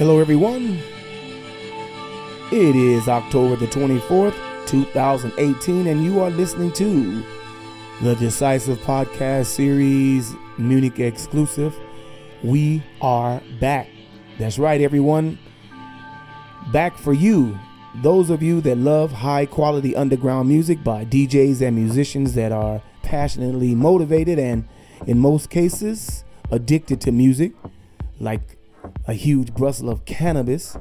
Hello, everyone. It is October the 24th, 2018, and you are listening to the Decisive Podcast Series Munich exclusive. We are back. That's right, everyone. Back for you. Those of you that love high quality underground music by DJs and musicians that are passionately motivated and, in most cases, addicted to music, like a huge Brussels of cannabis.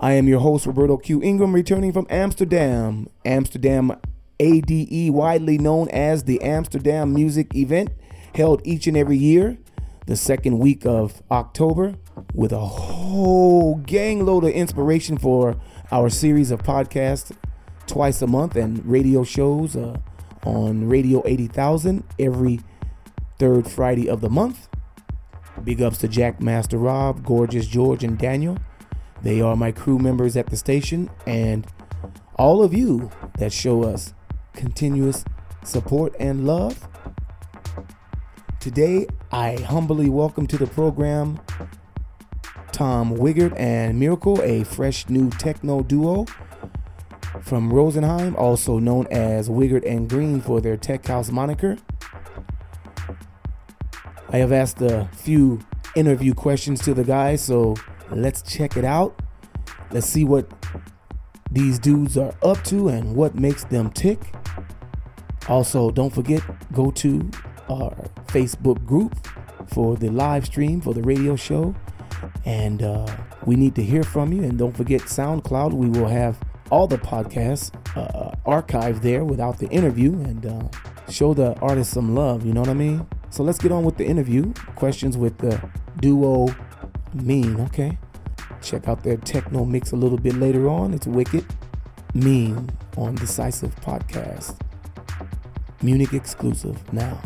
I am your host, Roberto Q. Ingram, returning from Amsterdam. Amsterdam ADE, widely known as the Amsterdam Music Event, held each and every year, the second week of October, with a whole gang load of inspiration for our series of podcasts twice a month and radio shows uh, on Radio 80,000 every third Friday of the month. Big ups to Jack Master Rob, Gorgeous George, and Daniel. They are my crew members at the station, and all of you that show us continuous support and love. Today, I humbly welcome to the program Tom Wigert and Mirko, a fresh new techno duo from Rosenheim, also known as Wigert and Green for their tech house moniker. I have asked a few interview questions to the guys, so let's check it out. Let's see what these dudes are up to and what makes them tick. Also, don't forget, go to our Facebook group for the live stream for the radio show. And uh, we need to hear from you. And don't forget SoundCloud. We will have all the podcasts uh, archived there without the interview and uh, show the artist some love. You know what I mean? So let's get on with the interview. Questions with the duo Mean, okay? Check out their techno mix a little bit later on. It's Wicked Mean on Decisive Podcast. Munich exclusive now.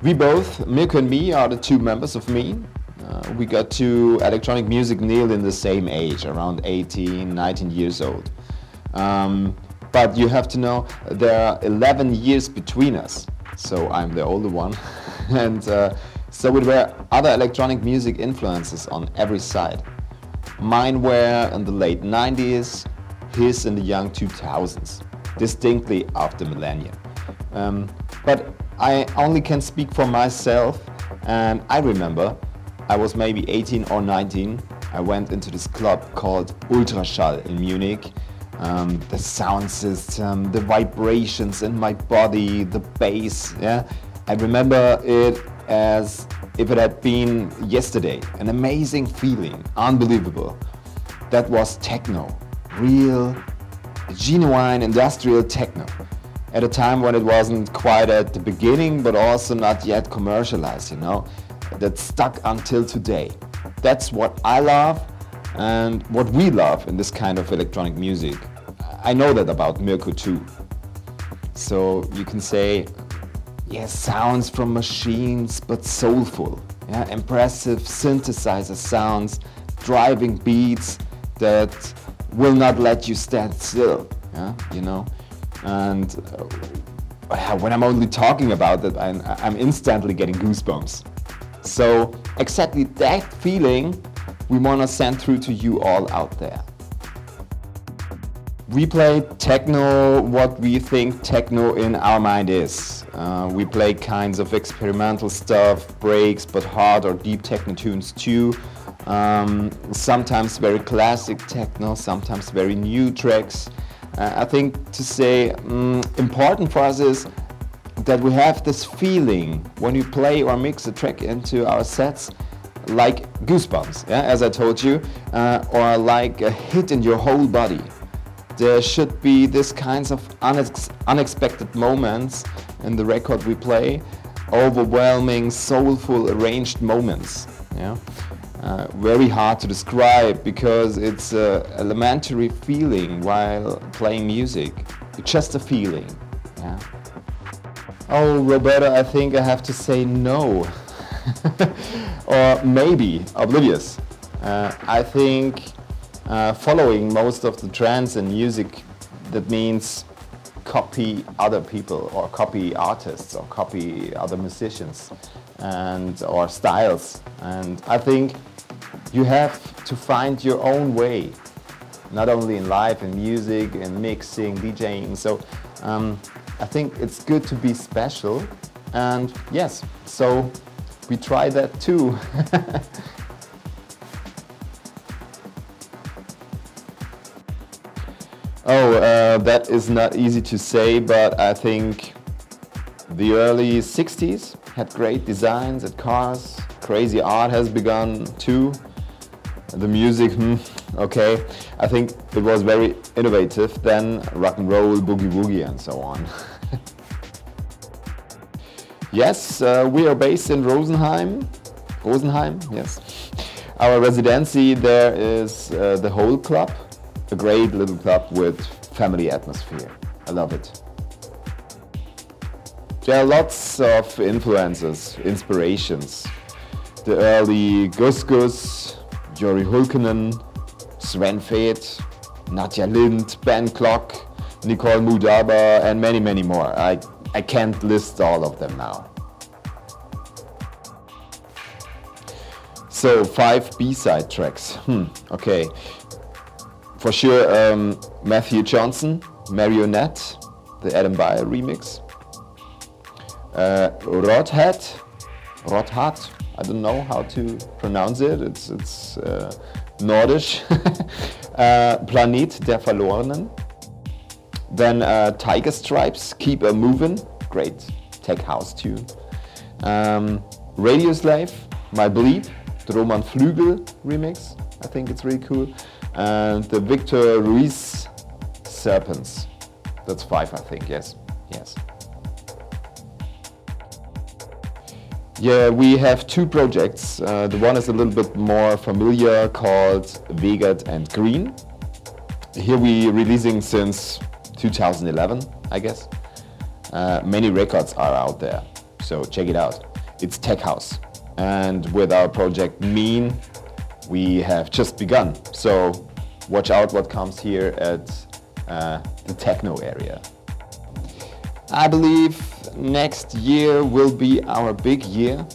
We both, Mirko and me, are the two members of Mean. Uh, we got to electronic music nearly in the same age, around 18, 19 years old. Um, but you have to know there are 11 years between us, so I'm the older one. and uh, so there were other electronic music influences on every side. Mine were in the late 90s, his in the young 2000s, distinctly after millennium. Um, but I only can speak for myself, and I remember I was maybe 18 or 19. I went into this club called Ultraschall in Munich. Um, the sound system, the vibrations in my body, the bass. Yeah, I remember it as if it had been yesterday. An amazing feeling, unbelievable. That was techno, real, genuine industrial techno. At a time when it wasn't quite at the beginning, but also not yet commercialized, you know that stuck until today. That's what I love and what we love in this kind of electronic music. I know that about Mirko too. So you can say, yeah, sounds from machines, but soulful. Yeah, impressive synthesizer sounds, driving beats that will not let you stand still. Yeah, you know, and uh, when I'm only talking about it, I'm, I'm instantly getting goosebumps. So exactly that feeling we want to send through to you all out there. We play techno what we think techno in our mind is. Uh, we play kinds of experimental stuff, breaks, but hard or deep techno tunes too. Um, sometimes very classic techno, sometimes very new tracks. Uh, I think to say um, important for us is that we have this feeling when you play or mix a track into our sets like goosebumps, yeah, as I told you, uh, or like a hit in your whole body. There should be this kinds of unex unexpected moments in the record we play, overwhelming, soulful, arranged moments. Yeah, uh, very hard to describe because it's an elementary feeling while playing music. It's just a feeling. Yeah. Oh, Roberta, I think I have to say no. or maybe oblivious. Uh, I think uh, following most of the trends in music that means copy other people or copy artists or copy other musicians and or styles. And I think you have to find your own way, not only in life, in music, in mixing, DJing. So um, I think it's good to be special. And yes, so we try that too. oh, uh, that is not easy to say, but I think the early 60s had great designs at cars. Crazy art has begun too. The music, hmm, okay. I think it was very innovative. Then rock and roll, boogie woogie, and so on. Yes, uh, we are based in Rosenheim. Rosenheim, yes. Our residency there is uh, the whole club, a great little club with family atmosphere. I love it. There are lots of influences, inspirations. The early Gus Gus, Jori Hulkkonen, Sven Väth, Nadja Lind, Ben Klock, Nicole Moudaber, and many, many more. I I can't list all of them now. So five B-side tracks. Hmm, okay. For sure, um, Mathew Jonson, Marionette, the Adam Beyer remix. Uh, Rødhåd, Rødhåd, I don't know how to pronounce it. It's it's uh, Nordisch. uh, Planet der Verlorenen. Then uh, Tiger Stripes, Keep a Movin', great tech house tune. Um, Radio Slave, My Bleep, the Roman Flügel remix, I think it's really cool. And the Victor Ruiz Serpents, that's five, I think, yes, yes. Yeah, we have two projects. Uh, the one is a little bit more familiar called Wigert and Green. Here we releasing since 2011, I guess. Uh, many records are out there, so check it out. It's Tech House. And with our project Mean, we have just begun. So watch out what comes here at uh, the techno area. I believe next year will be our big year.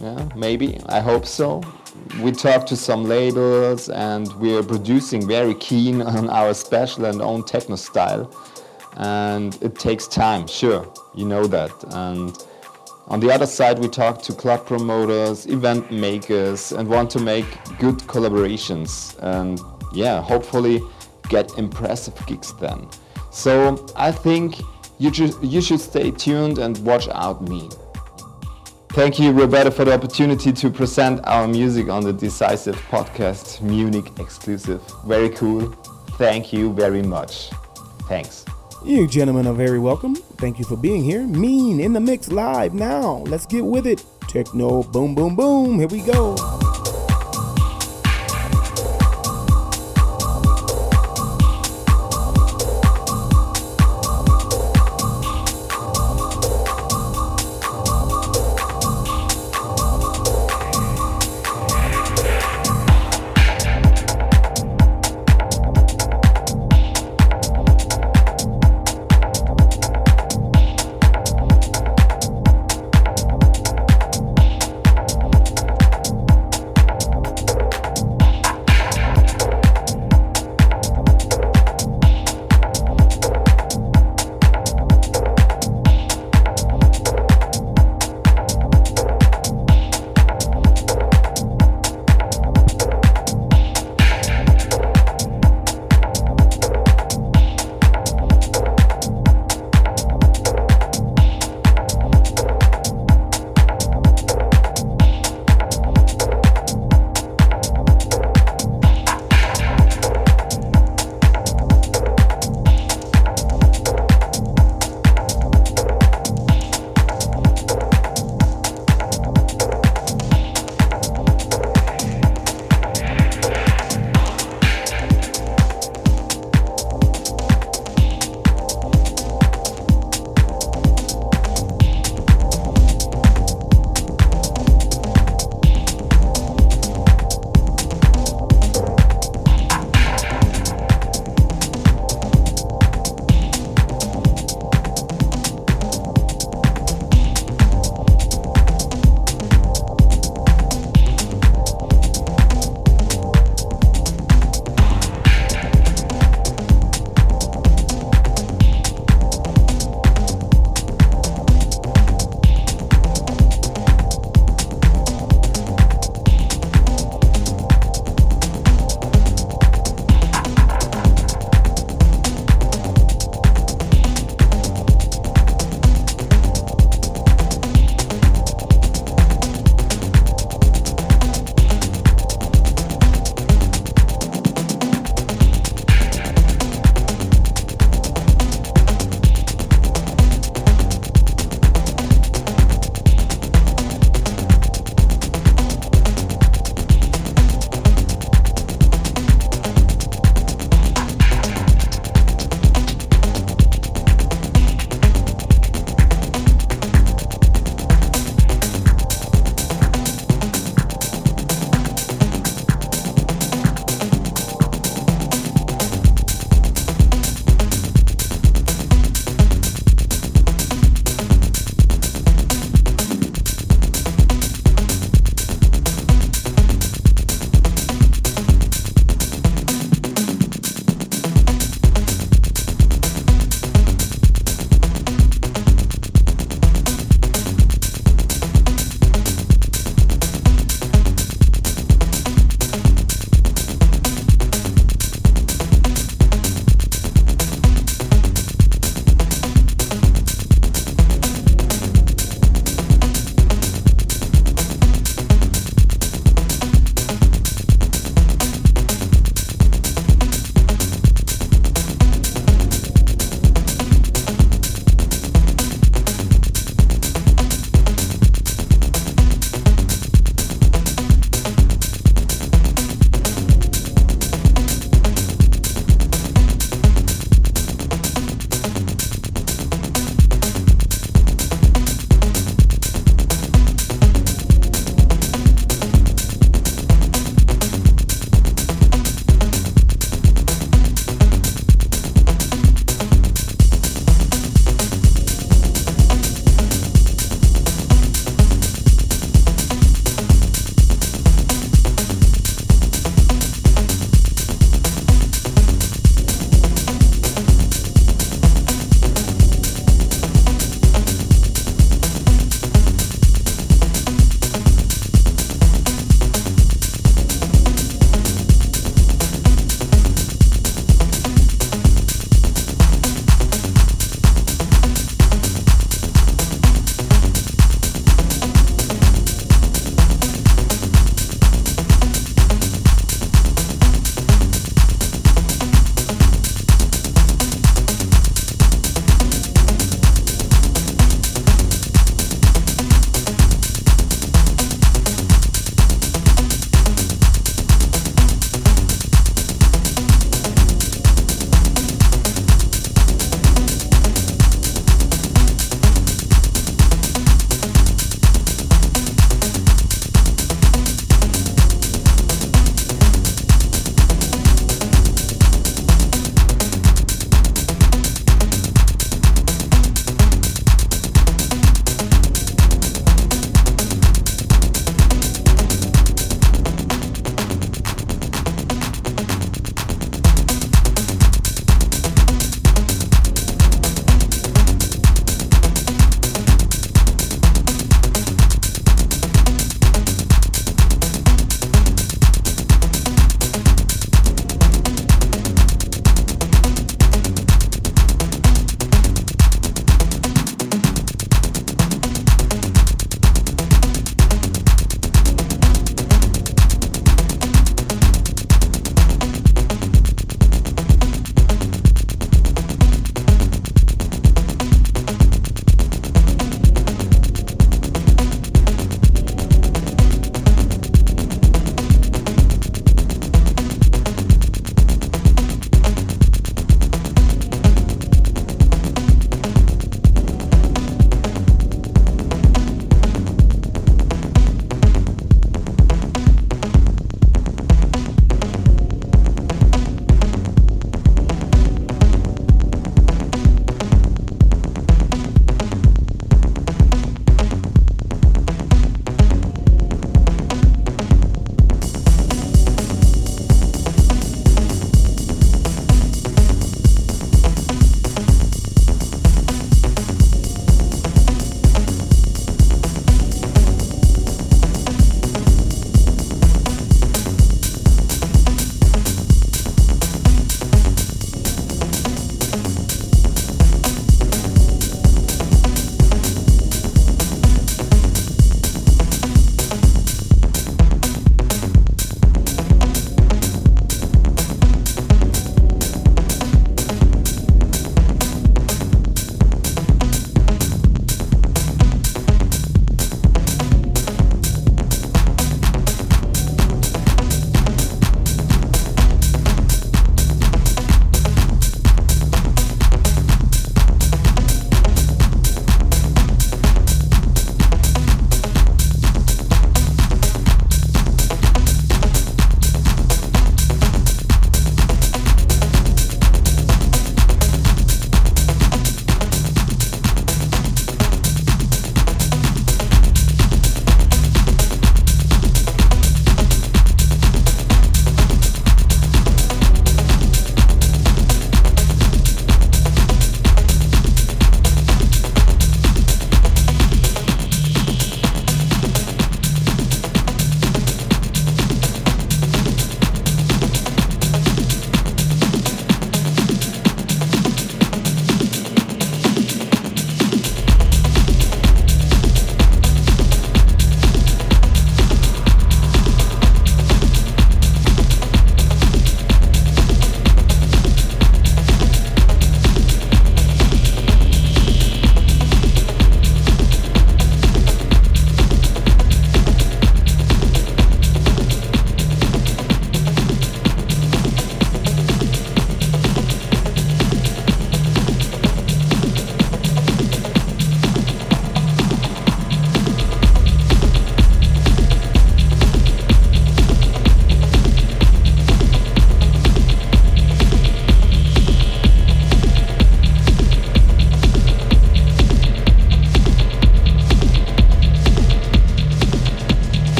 Yeah, maybe. I hope so. We talked to some labels and we're producing very keen on our special and own techno style and it takes time, sure, you know that. And on the other side, we talk to club promoters, event makers, and want to make good collaborations. And yeah, hopefully get impressive gigs then. So I think you, you should stay tuned and watch out me. Thank you, Roberta, for the opportunity to present our music on the Decisive Podcast Munich exclusive. Very cool. Thank you very much. Thanks. You gentlemen are very welcome. Thank you for being here. Mean in the mix live now. Let's get with it. Techno, boom, boom, boom. Here we go.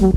Thank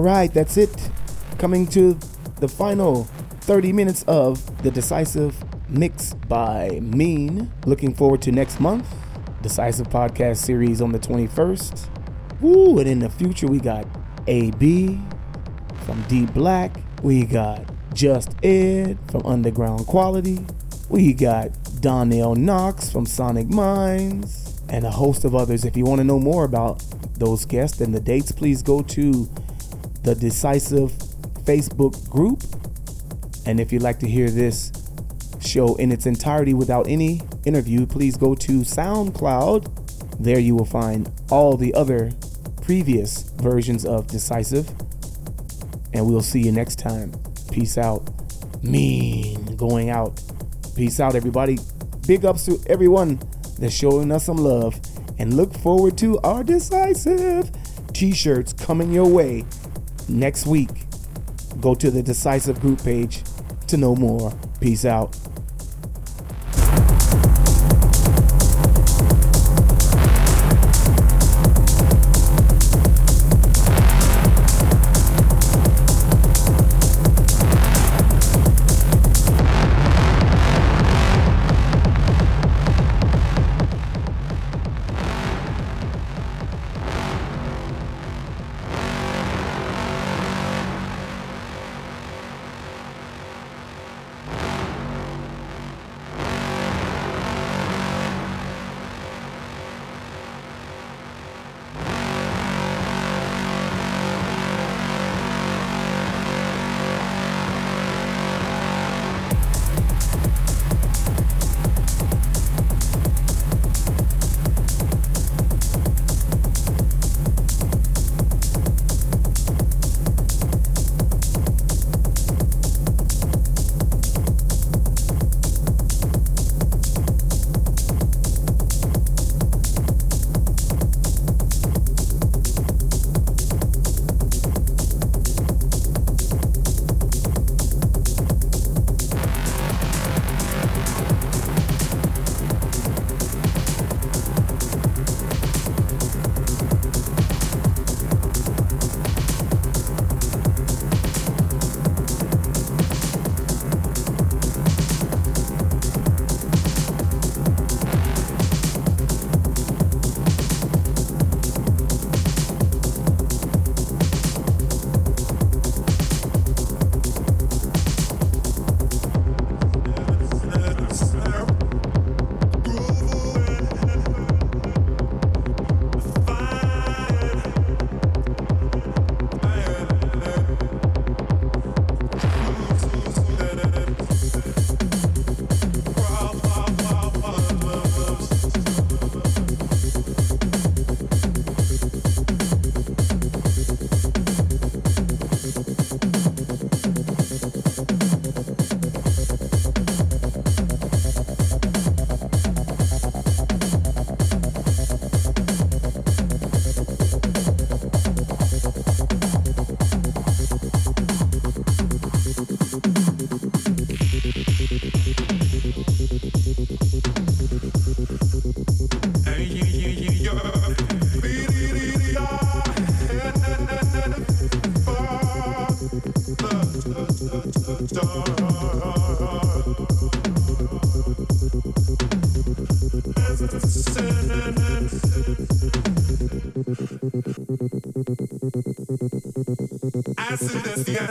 all right. That's it. Coming to the final 30 minutes of the Decisive Mix by Mean. Looking forward to next month. Decisive Podcast series on the 21st. Woo, and in the future, we got AB from D Black. We got Jus-Ed from Underground Quality. We got Donnell Knox from Sonic Minds, and a host of others. If you want to know more about those guests and the dates, please go to the Decisive Facebook group. And if you'd like to hear this show in its entirety without any interview, please go to SoundCloud. There you will find all the other previous versions of Decisive. And we'll see you next time. Peace out. Mean going out. Peace out, everybody. Big ups to everyone that's showing us some love. And look forward to our Decisive t shirts coming your way next week. Go to the Decisive group page to know more. Peace out.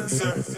dancer.